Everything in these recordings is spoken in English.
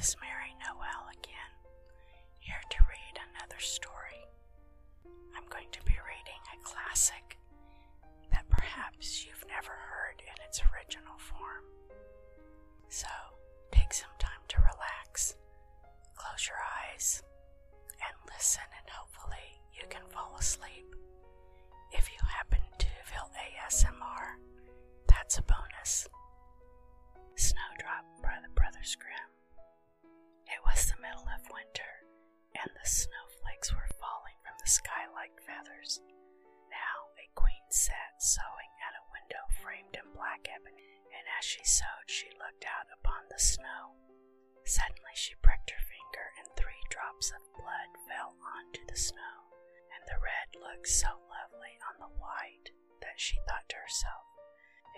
is Mary Noel again, here to read another story. I'm going to be reading a classic that perhaps you've never heard in its original form. So, take some time to relax, close your eyes, and listen, and hopefully you can fall asleep. If you happen to feel ASMR, that's a bonus. Snowdrop by the Brothers Grimm. It was the middle of winter, and the snowflakes were falling from the sky like feathers. Now a queen sat sewing at a window framed in black ebony, and as she sewed, she looked out upon the snow. Suddenly she pricked her finger, and three drops of blood fell onto the snow, and the red looked so lovely on the white that she thought to herself,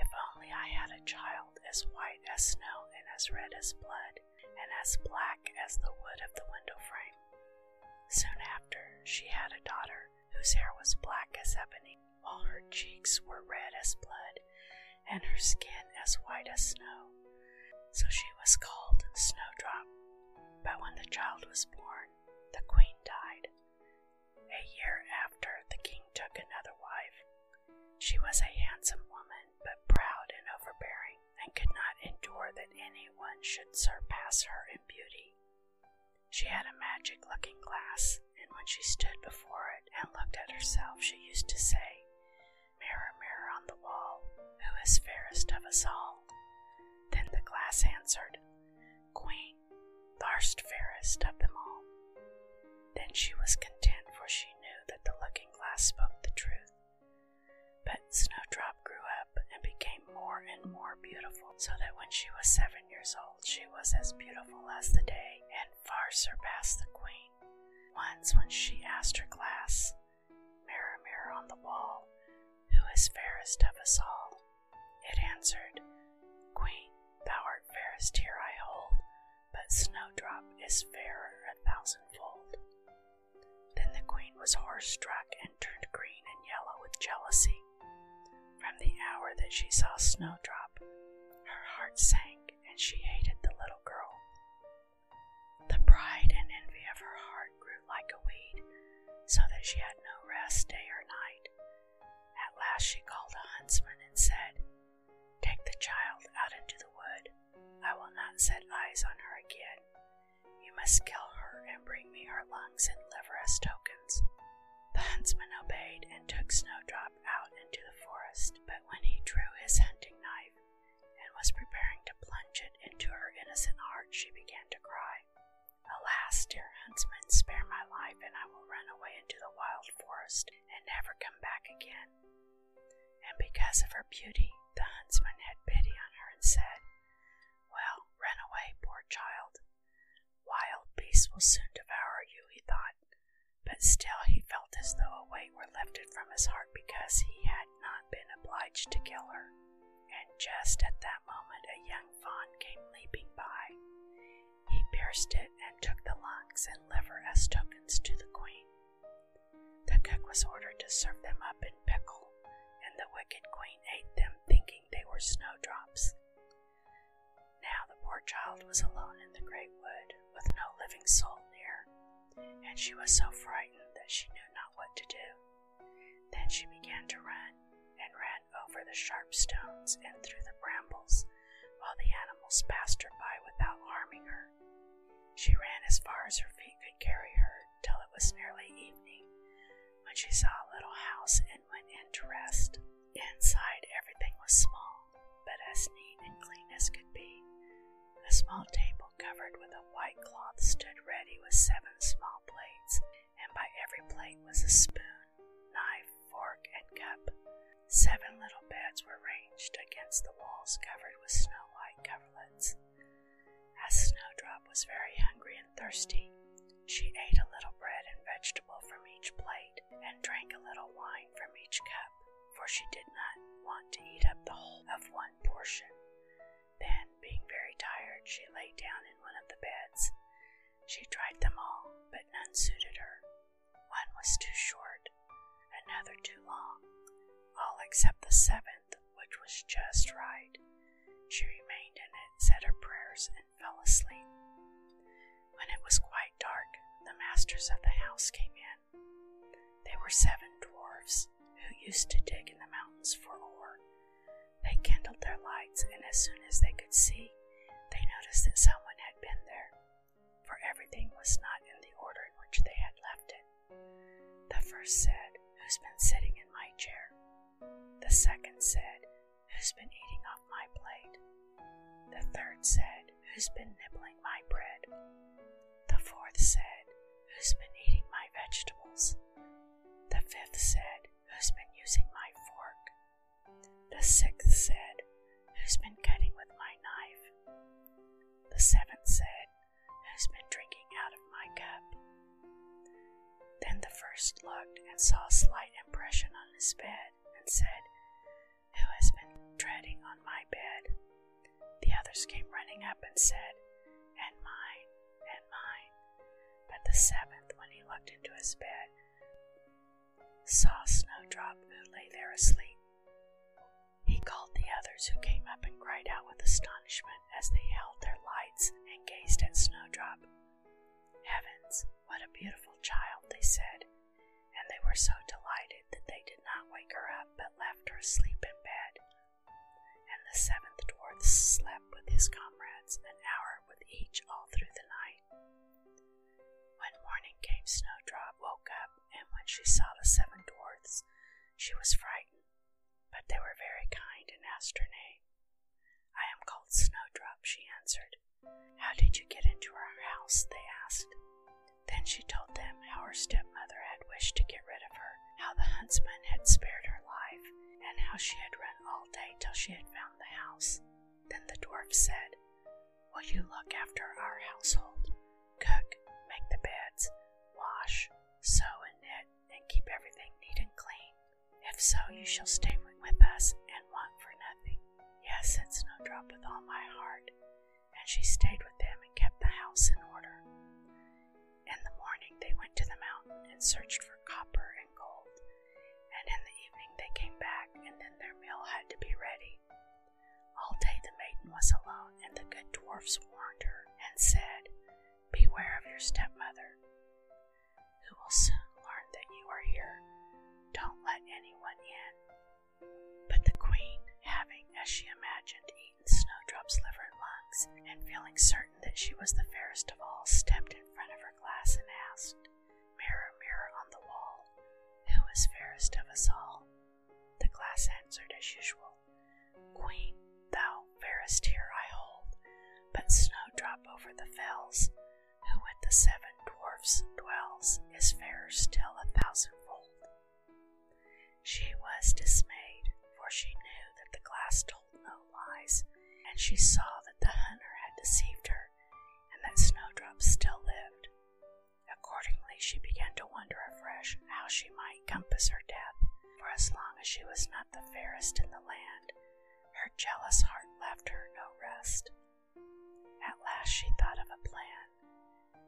if only I had a child as white as snow and as red as blood and as black as the wood of the window frame. Soon after, she had a daughter whose hair was black as ebony, while her cheeks were red as blood and her skin as white as snow. So she was called Snowdrop. But when the child was born, the queen died. A year after, the king took another wife. She was a handsome woman, but proud and overbearing, and could not endure that anyone should surpass her in beauty. She had a magic looking glass, and when she stood before it and looked at herself, she used to say, Mirror, mirror on the wall, who is fairest of us all? Then the glass answered, Queen, thou'rt fairest of them all. Then she was content, for she knew that the more beautiful, so that when she was seven years old, she was as beautiful as the day and far surpassed the queen. Once, when she asked her glass, Mirror, mirror on the wall, who is fairest of us all? It answered, Queen, thou art fairest here I hold, but Snowdrop is fairer a thousandfold. Then the queen was horror struck and turned green and yellow with jealousy. From the hour that she saw Snowdrop, her heart sank and she hated the little girl. The pride and envy of her heart grew like a weed, so that she had no rest day or night. At last she called a huntsman and said, Take the child out into the wood. I will not set eyes on her again. You must kill her and bring me her lungs and liver as tokens. The huntsman obeyed and took Snowdrop out into the forest, but when he drew his hunting knife and was preparing to plunge it into her innocent heart, she began to cry. Alas, dear huntsman, spare my life, and I will run away into the wild forest and never come back again. And because of her beauty, the huntsman had pity on her and said, Well, run away, poor child. Wild beasts will soon devour you, he thought, but still he felt as though a weight were lifted from his heart because he had not been obliged to kill her. And just at that moment, a young fawn came leaping by. He pierced it and took the lungs and liver as tokens to the queen. The cook was ordered to serve them up in pickle, and the wicked queen ate them, thinking they were snowdrops. Now the poor child was alone in the great wood, with no living soul and she was so frightened that she knew not what to do. Then she began to run, and ran over the sharp stones and through the brambles, while the animals passed her by without harming her. She ran as far as her feet could carry her till it was nearly evening, when she saw a little house and went in to rest. Inside everything was small, but as neat and clean as could be. A small table covered with a white cloth stood ready with seven small plates, and by every plate was a spoon, knife, fork, and cup. Seven little beds were ranged against the walls covered with snow white coverlets. As Snowdrop was very hungry and thirsty, she ate a little bread and vegetable from each plate and drank a little wine from each cup, for she did not want to eat up the whole of one portion. Then, she lay down in one of the beds. She tried them all, but none suited her. One was too short, another too long, all except the seventh, which was just right. She remained in it, said her prayers, and fell asleep. When it was quite dark, the masters of the house came in. They were seven dwarfs who used to dig in the mountains for ore. They kindled their lights, and as soon as they could see, noticed that someone had been there, for everything was not in the order in which they had left it. The first said, Who's been sitting in my chair? The second said, Who's been eating off my plate? The third said, Who's been nibbling my bread? The fourth said, Who's been eating my vegetables? The fifth said, Who's been using my fork? The sixth said, Who's been cutting? The seventh said, Who's been drinking out of my cup? Then the first looked and saw a slight impression on his bed and said, Who has been treading on my bed? The others came running up and said, And mine, and mine. But the seventh, when he looked into his bed, saw Snowdrop who lay there asleep. Called the others who came up and cried out with astonishment as they held their lights and gazed at Snowdrop. Heavens, what a beautiful child, they said, and they were so delighted that they did not wake her up but left her asleep in bed. And the seventh dwarf slept with his comrades an hour with each all through the night. When morning came, Snowdrop woke up, and when she saw the seven dwarfs, she was frightened, but they were very kind and asked her name. I am called Snowdrop, she answered. How did you get into our house? they asked. Then she told them how her stepmother had wished to get rid of her, how the huntsman had spared her life, and how she had run all day till she had found the house. Then the dwarf said, Will you look after our household? Cook, make the beds, wash, sew and knit, and keep everything neat and. If so, you shall stay with us and want for nothing. Yes, said Snowdrop with all my heart, and she stayed with them and kept the house in order. In the morning they went to the mountain and searched for copper and gold, and in the evening they came back, and then their meal had to be ready. All day the maiden was alone, and the good dwarfs warned her and said, Beware of your stepmother, who will soon as she imagined, eating Snowdrop's liver and lungs, and feeling certain that she was the fairest of all, stepped in front of her glass and asked, Mirror, mirror on the wall, who is fairest of us all? The glass answered as usual, Queen, thou fairest here I hold, but Snowdrop over the fells, who with the seven dwarfs dwells, is fairer still a thousandfold. She was dismayed, for she knew the glass told no lies, and she saw that the hunter had deceived her, and that Snowdrop still lived. Accordingly, she began to wonder afresh how she might compass her death, for as long as she was not the fairest in the land, her jealous heart left her no rest. At last she thought of a plan.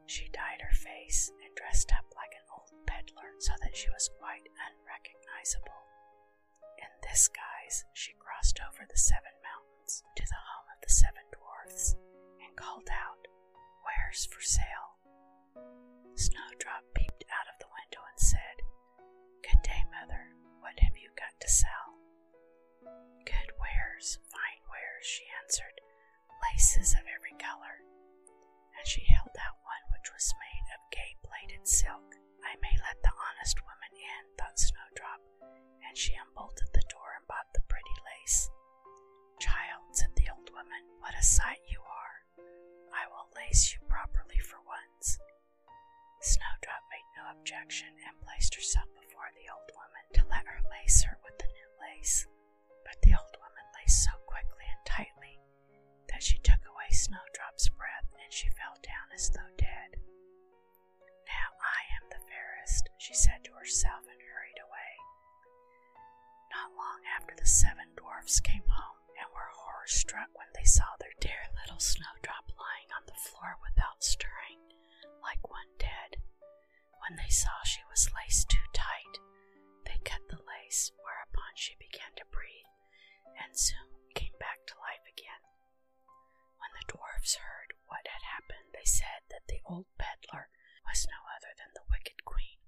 She dyed her face and dressed up like an old peddler so that she was quite unrecognizable. In this guise, she crossed over the seven mountains to the home of the seven dwarfs and called out, Wares for sale? Snowdrop peeped out of the window and said, Good day, mother. What have you got to sell? Good wares, fine wares, she answered, laces of every color. And she held out one which was made of gay plaited silk. I may let the honest woman in, thought Snowdrop, and she unbolted the door and bought the pretty lace. Child, said the old woman, what a sight you are! I will lace you properly for once. Snowdrop made no objection and placed herself before the old woman to let her lace her with the new lace. But the old woman laced so quickly and tightly that she took away Snowdrop's breath and she fell down as though dead. Now I she said to herself and hurried away. Not long after the seven dwarfs came home and were horror struck when they saw their dear little Snowdrop lying on the floor without stirring, like one dead. When they saw she was laced too tight, they cut the lace, whereupon she began to breathe and soon came back to life again. When the dwarfs heard what had happened, they said that the old peddler was no other than the wicked queen.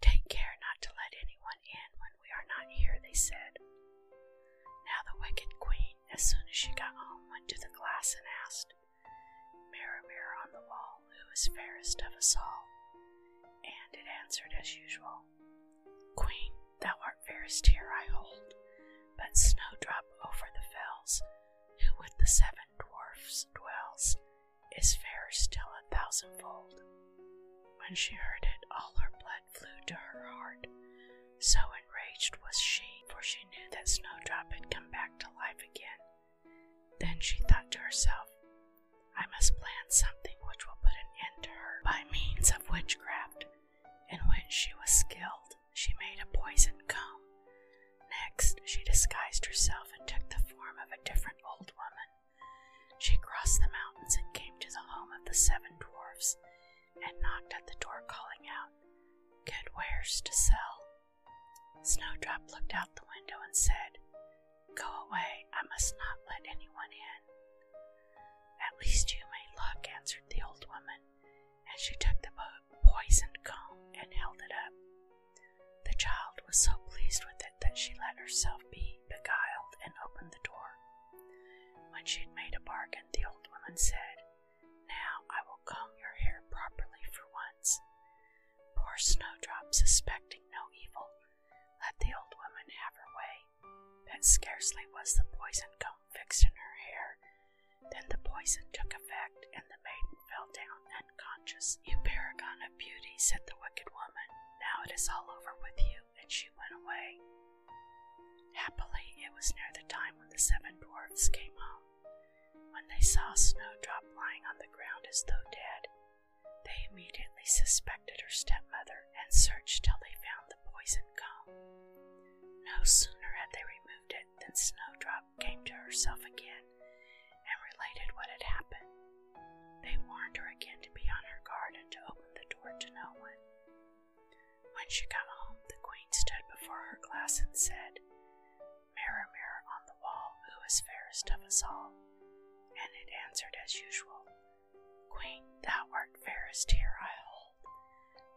Take care not to let anyone in when we are not here, they said. Now the wicked queen, as soon as she got home, went to the glass and asked, Mirror, mirror on the wall, who is fairest of us all? And it answered as usual, Queen, thou art fairest here, I hold, but Snowdrop over the fells, who with the seven thousandfold. When she heard it, all her blood flew to her heart. So enraged was she, for she knew that Snowdrop had come back to life again. Then she thought to herself, I must plan something which will put an end to her by means of witchcraft, in which she was skilled. She made a poisoned comb. Next, she disguised herself and took the form of a different old woman. She crossed the mountains and came to the home of the seven dwarfs and knocked at the door, calling out, Good wares to sell. Snowdrop looked out the window and said, Go away, I must not let anyone in. At least you may look, answered the old woman, and she took the poisoned comb and held it up. The child was so pleased with it that she let herself be She had made a bargain, the old woman said, Now I will comb your hair properly for once. Poor Snowdrop, suspecting no evil, let the old woman have her way. But scarcely was the poison comb fixed in her hair then the poison took effect, and the maiden fell down unconscious. You paragon of beauty, said the wicked woman, now it is all over with you, and she went away. Happily, it was near the time when the seven dwarfs came home. When they saw Snowdrop lying on the ground as though dead, they immediately suspected her stepmother and searched till they found the poison comb. No sooner had they removed it than Snowdrop came to herself again and related what had happened. They warned her again to be on her guard and to open the door to no one. When she got home, the queen stood before her glass and said, Mirror, mirror on the wall, who is fairest of us all? And it answered as usual, Queen, thou art fairest here, I hold,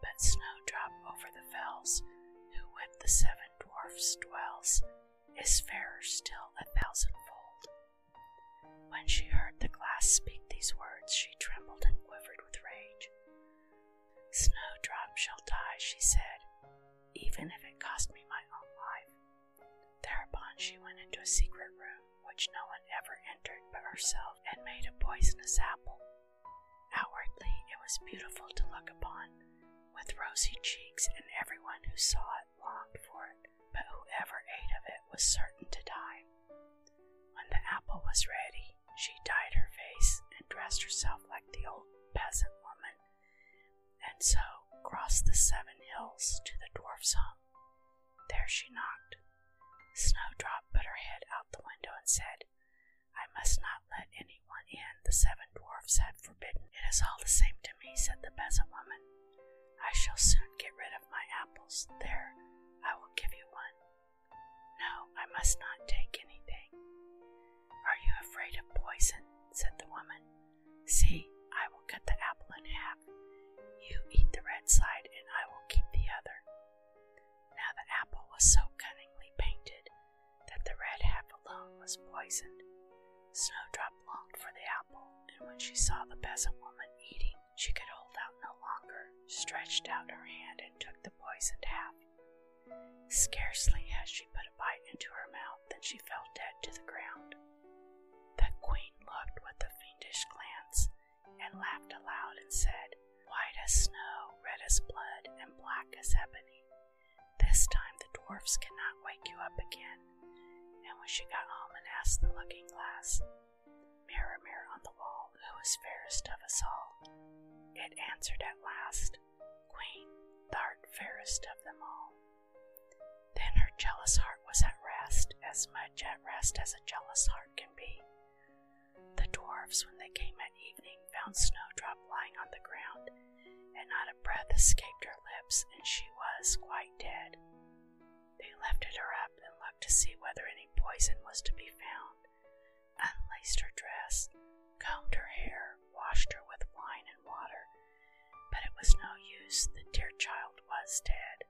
but Snowdrop over the fells, who with the seven dwarfs dwells, is fairer still a thousandfold. When she heard the glass speak these words, she trembled and quivered with rage. Snowdrop shall die, she said, even if it cost me my own life. Thereupon she went into a secret room which no one ever entered but herself and made a poisonous apple. Outwardly it was beautiful to look upon, with rosy cheeks, and everyone who saw it longed for it, but whoever ate of it was certain to die. When the apple was ready, she dyed her face and dressed herself like the old peasant woman, and so crossed the seven hills to the dwarf's home. There she knocked. Snowdrop put her head out the window and said, I must not let anyone in, the seven dwarfs had forbidden. It is all the same to me, said the peasant woman. I shall soon get rid of my apples. There, I will give you one. No, I must not take anything. Are you afraid of poison? said the woman. See, I will cut the apple in half. You eat the red side, and I will keep the other. Now the apple was so cunningly the red half alone was poisoned. Snowdrop longed for the apple, and when she saw the peasant woman eating, she could hold out no longer, stretched out her hand and took the poisoned half. Scarcely had she put a bite into her mouth than she fell dead to the ground. The queen looked with a fiendish glance and laughed aloud and said, White as snow, red as blood, and black as ebony. This time the dwarfs cannot wake you up again. And when she got home and asked the looking glass, Mirror, mirror on the wall, who is fairest of us all? It answered at last, Queen, thou'rt fairest of them all. Then her jealous heart was at rest, as much at rest as a jealous heart can be. The dwarfs, when they came at evening, found Snowdrop lying on the ground, and not a breath escaped her lips, and she was quite dead. They lifted her up and looked to see whether any poison was to be found, unlaced her dress, combed her hair, washed her with wine and water, but it was no use, the dear child was dead.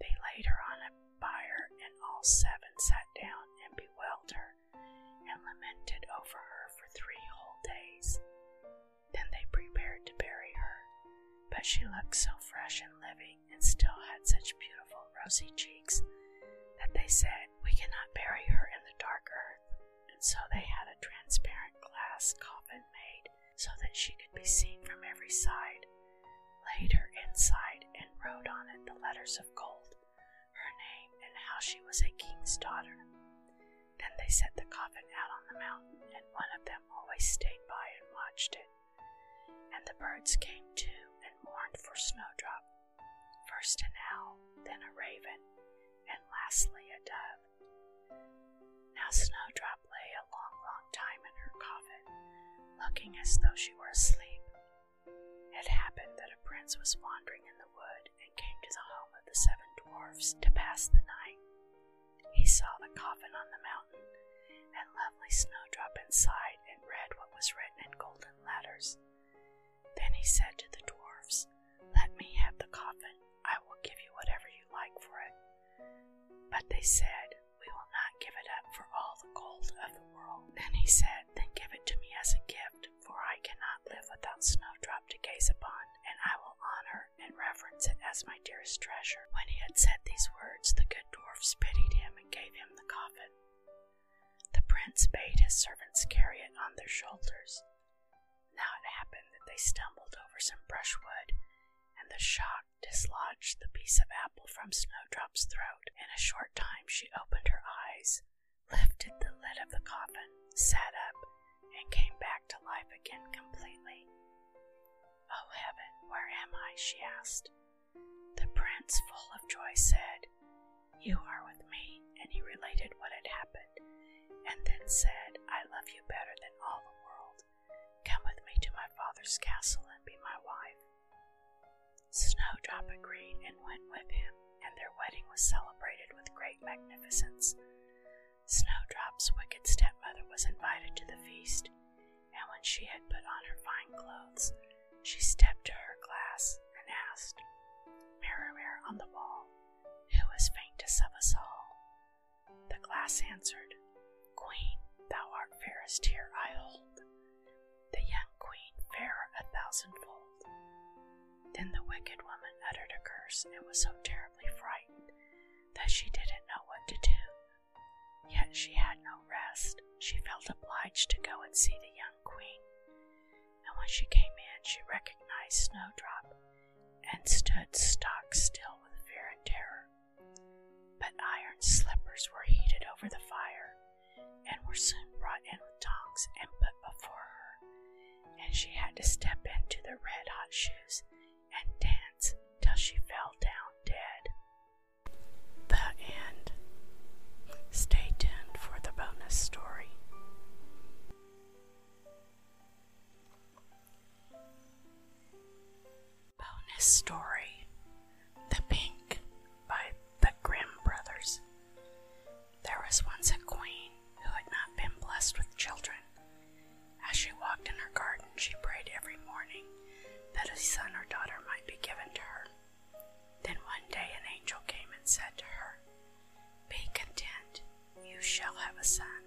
They laid her on a bier, and all seven sat down and bewailed her and lamented over her she looked so fresh and living and still had such beautiful rosy cheeks that they said, We cannot bury her in the dark earth. And so they had a transparent glass coffin made so that she could be seen from every side, laid her inside, and wrote on it the letters of gold, her name, and how she was a king's daughter. Then they set the coffin out on the mountain, and one of them always stayed by and watched it. And the birds came too mourned for Snowdrop, first an owl, then a raven, and lastly a dove. Now Snowdrop lay a long, long time in her coffin, looking as though she were asleep. It happened that a prince was wandering in the wood and came to the home of the seven dwarfs to pass the night. He saw the coffin on the mountain, and lovely Snowdrop inside, and read what was written in golden letters. Then he said to the dwarfs, Let me have the coffin. I will give you whatever you like for it. But they said, We will not give it up for all the gold of the world. Then he said, Then give it to me as a gift, for I cannot live without Snowdrop to gaze upon, and I will honor and reverence it as my dearest treasure. When he had said these words, the good dwarfs pitied him and gave him the coffin. The prince bade his servants carry it on their shoulders. Now it happened they stumbled over some brushwood and the shock dislodged the piece of apple from Snowdrop's throat. In a short time she opened her eyes, lifted the lid of the coffin, sat up, and came back to life again completely. Oh heaven, where am I? she asked. The prince, full of joy, said, You are with me, and he related what had happened, and then said, I love you better than all the my father's castle and be my wife. Snowdrop agreed and went with him, and their wedding was celebrated with great magnificence. Snowdrop's wicked stepmother was invited to the feast, and when she had put on her fine clothes, she stepped to her glass and asked, Mirror, mirror on the wall, who is faintest of us all? The glass answered, Queen, thou art fairest here I hold, the young queen fairer a thousandfold. Then the wicked woman uttered a curse and was so terribly frightened that she didn't know what to do. Yet she had no rest. She felt obliged to go and see the young queen. And when she came in, she recognized Snowdrop and stood stock still with fear and terror. But iron slippers were heated over the fire and were soon brought in with tongs and and she had to step into the red hot shoes and dance till she fell down dead. The end. Stay tuned for the bonus story. Bonus story The Pink by the Grimm Brothers. There was once a queen who had not been blessed with children. She prayed every morning that a son or daughter might be given to her. Then one day an angel came and said to her, Be content, you shall have a son,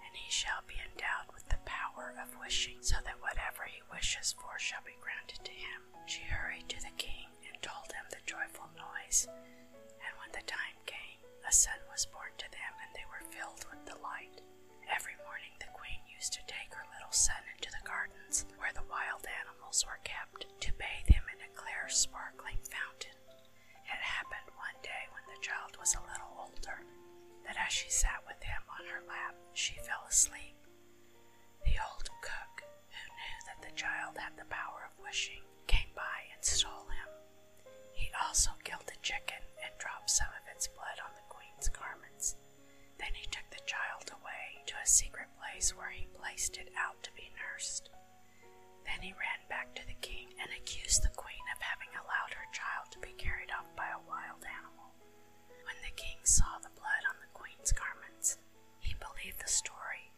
and he shall be endowed with the power of wishing, so that whatever he wishes for shall be granted to him. She hurried to the king and told him the joyful noise, and when the time came, a son was born to them, and they were filled with delight. Every morning the queen used to take her little son gardens where the wild animals were kept to bathe him in a clear, sparkling fountain. It happened one day when the child was a little older that as she sat with him on her lap, she fell asleep. The old cook, who knew that the child had the power of wishing, came by and stole him. He also killed a chicken and dropped some of its blood on the queen's garments. Then he took the child away to a secret place where he placed it out to be nursed. Then he ran back to the king and accused the queen of having allowed her child to be carried off by a wild animal. When the king saw the blood on the queen's garments, he believed the story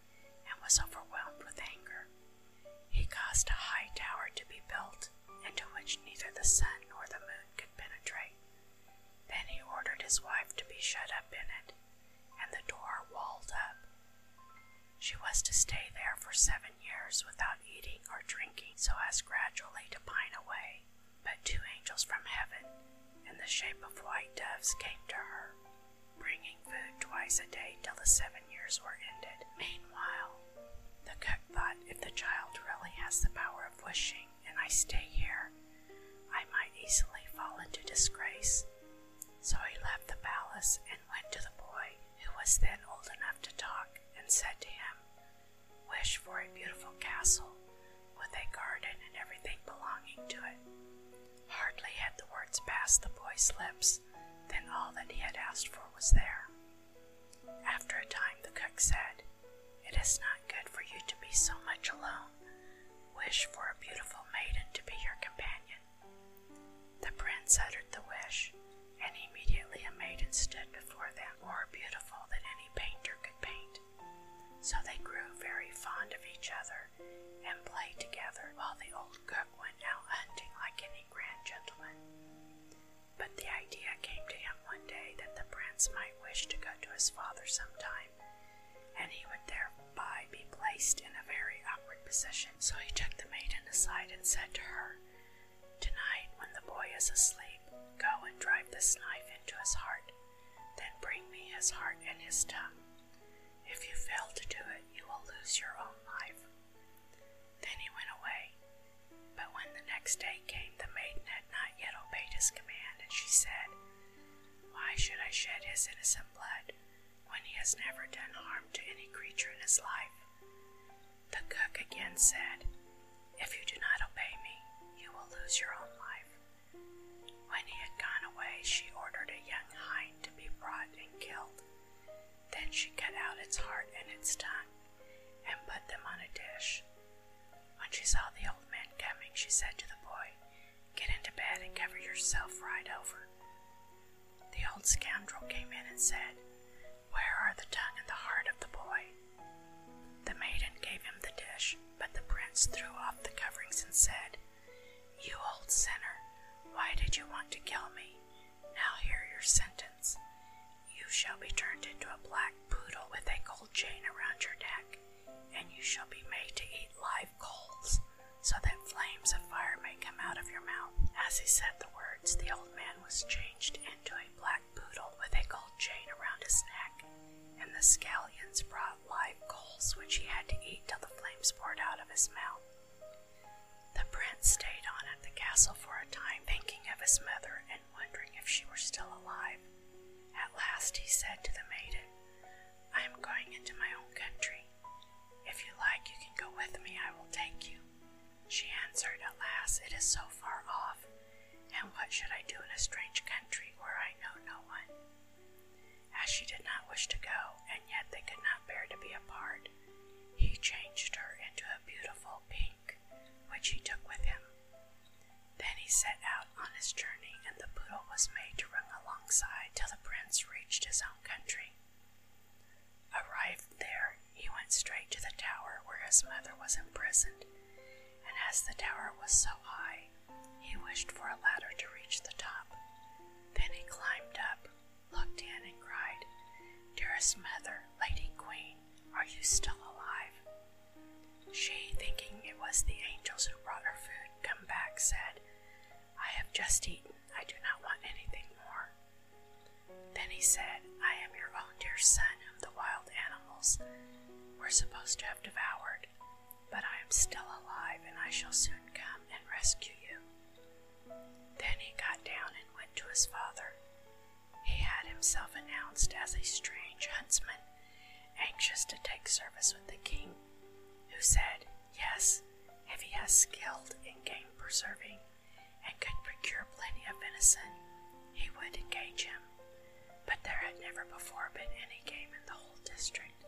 and was overwhelmed with anger. He caused a high tower to be built into which neither the sun nor the moon could penetrate. Then he ordered his wife to be shut up in it, She was to stay there for seven years without eating or drinking so as gradually to pine away. But two angels from heaven, in the shape of white doves, came to her, bringing food twice a day till the seven years were ended. Meanwhile, the cook thought if the child really has the power of wishing and I stay here, I might easily fall into disgrace. So he left the palace and went to the boy, who was then old enough to talk, and said to him, Wish for a beautiful castle with a garden and everything belonging to it. Hardly had the words passed the boy's lips than all that he had asked for was there. After a time, the cook said, It is not good for you to be so much alone. Wish for a beautiful maiden to be your companion. The prince uttered the wish, and immediately a maiden stood before them, more beautiful than any painter could paint. So they grew very fond of each other and played together while the old cook went out hunting like any grand gentleman. But the idea came to him one day that the prince might wish to go to his father sometime, and he would thereby be placed in a very awkward position. So he took the maiden aside and said to her, Tonight, when the boy is asleep, go and drive this knife into his heart, then bring me his heart and his tongue. If you fail to do it, you will lose your own life. Then he went away. But when the next day came, the maiden had not yet obeyed his command, and she said, Why should I shed his innocent blood when he has never done harm to any creature in his life? The cook again said, If you do not obey me, you will lose your own life. When he had gone away, she ordered a young hind to be brought and killed. Then she cut out its heart and its tongue and put them on a dish. When she saw the old man coming, she said to the boy, Get into bed and cover yourself right over. The old scoundrel came in and said, Where are the tongue and the heart of the boy? The maiden gave him the dish, but the prince threw off the coverings and said, You old sinner, why did you want to kill me? Now hear your sentence. You shall be turned into a black poodle with a gold chain around your neck, and you shall be made to eat live coals, so that flames of fire may come out of your mouth. As he said the words, the old man was changed into a black poodle with a gold chain around his neck, and the scallions brought live coals which he had to eat till the flames poured out of his mouth. Prince stayed on at the castle for a time, thinking of his mother and wondering if she were still alive. At last he said to the maiden, I am going into my own country. If you like, you can go with me, I will take you. She answered, Alas, it is so far off, and what should I do in a strange country where I know no one? As she did not wish to go, and yet they could not bear to be apart, he changed her into a beautiful pink, which he took with him. Then he set out on his journey, and the poodle was made to run alongside till the prince reached his own country. Arrived there, he went straight to the tower where his mother was imprisoned, and as the tower was so high, he wished for a ladder to reach the huntsman, anxious to take service with the king, who said, Yes, if he has skilled in game preserving and could procure plenty of venison, he would engage him. But there had never before been any game in the whole district.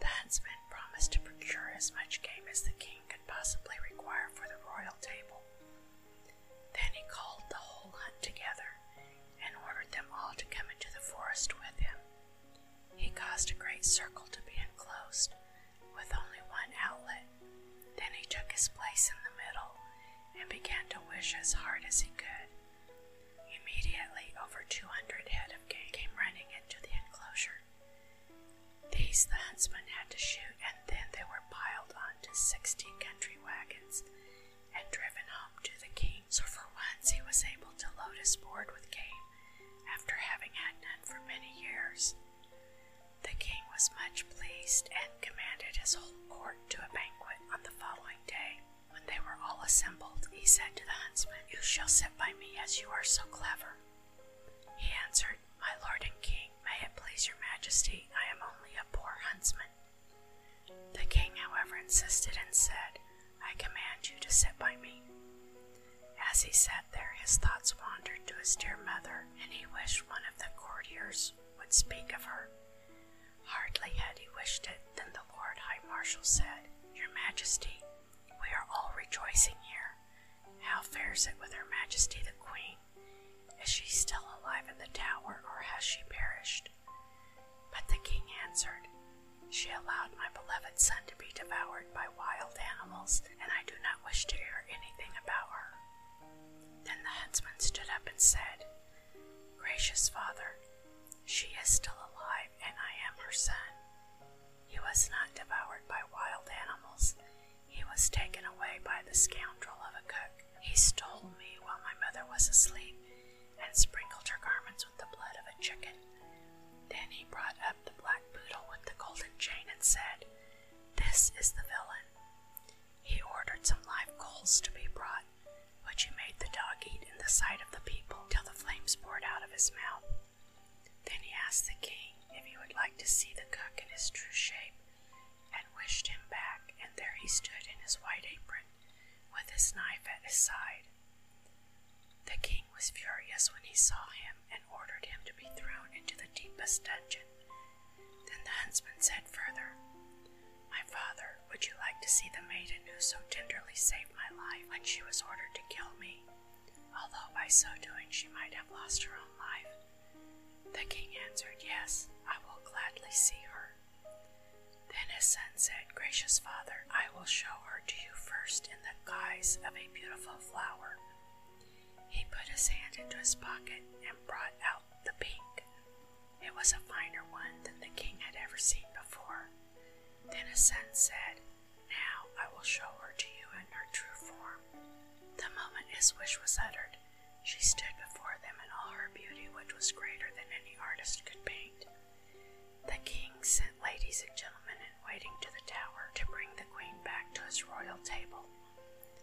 The huntsman promised to procure as much game as the king could possibly require for the royal table. Then he called the whole hunt together and ordered them all to come into the forest with him. Caused a great circle to be enclosed, with only one outlet. Then he took his place in the middle and began to wish as hard as he could. Immediately over 200 head of game came running into the enclosure. These the huntsman had to shoot, and then they were piled onto 60 country wagons and driven home to the king. So for once he was able to load his board with game after having had none for many years. The king was much pleased and commanded his whole court to a banquet on the following day. When they were all assembled, he said to the huntsman, You shall sit by me as you are so clever. He answered, My lord and king, may it please your majesty, I am only a poor huntsman. The king, however, insisted and said, I command you to sit by me. As he sat there, his thoughts wandered to his dear mother, and he wished one of the courtiers would speak of her. Hardly had he wished it than the Lord High Marshal said, Your Majesty, we are all rejoicing here. How fares it with Her Majesty the Queen? Is she still alive in the tower, or has she perished? But the king answered, She allowed my beloved son to be devoured by wild animals, and I do not wish to hear anything about her. Then the huntsman stood up and said, Gracious father, she is still alive, and son. He was not devoured by wild animals. He was taken away by the scoundrel of a cook. He stole me while my mother was asleep and sprinkled her garments with the blood of a chicken. Then he brought up the black poodle with the golden chain and said, This is the villain. He ordered some live coals to be brought, which he made the dog eat in the sight of the people till the flames poured out of his mouth. Then he asked the king if he would like to see the cook in his true shape, and wished him back, and there he stood in his white apron, with his knife at his side. The king was furious when he saw him, and ordered him to be thrown into the deepest dungeon. Then the huntsman said further, My father, would you like to see the maiden who so tenderly saved my life when she was ordered to kill me, although by so doing she might have lost her own? The king answered, Yes, I will gladly see her. Then his son said, Gracious father, I will show her to you first in the guise of a beautiful flower. He put his hand into his pocket and brought out the pink. It was a finer one than the king had ever seen before. Then his son said, Now I will show her to you in her true form. The moment his wish was uttered, she stood before them in all her beauty, which was greater than any artist could paint. The king sent ladies and gentlemen in waiting to the tower to bring the queen back to his royal table.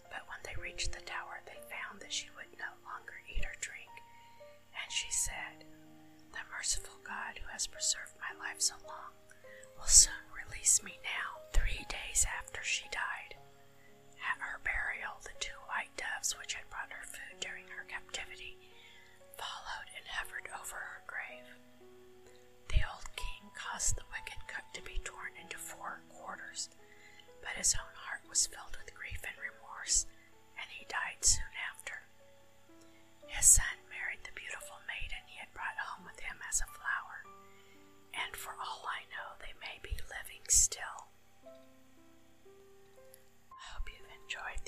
But when they reached the tower, they found that she would no longer eat or drink, and she said, The merciful God who has preserved my life so long will soon release me now. Three days after she died, at her burial, the two white doves which had brought her food during her captivity followed and hovered over her grave. The old king caused the wicked cook to be torn into four quarters, but his own heart was filled with grief and remorse, and he died soon after. His son married the beautiful maiden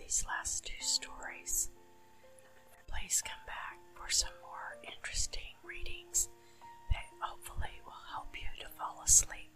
these last two stories. Please come back for some more interesting readings that hopefully will help you to fall asleep.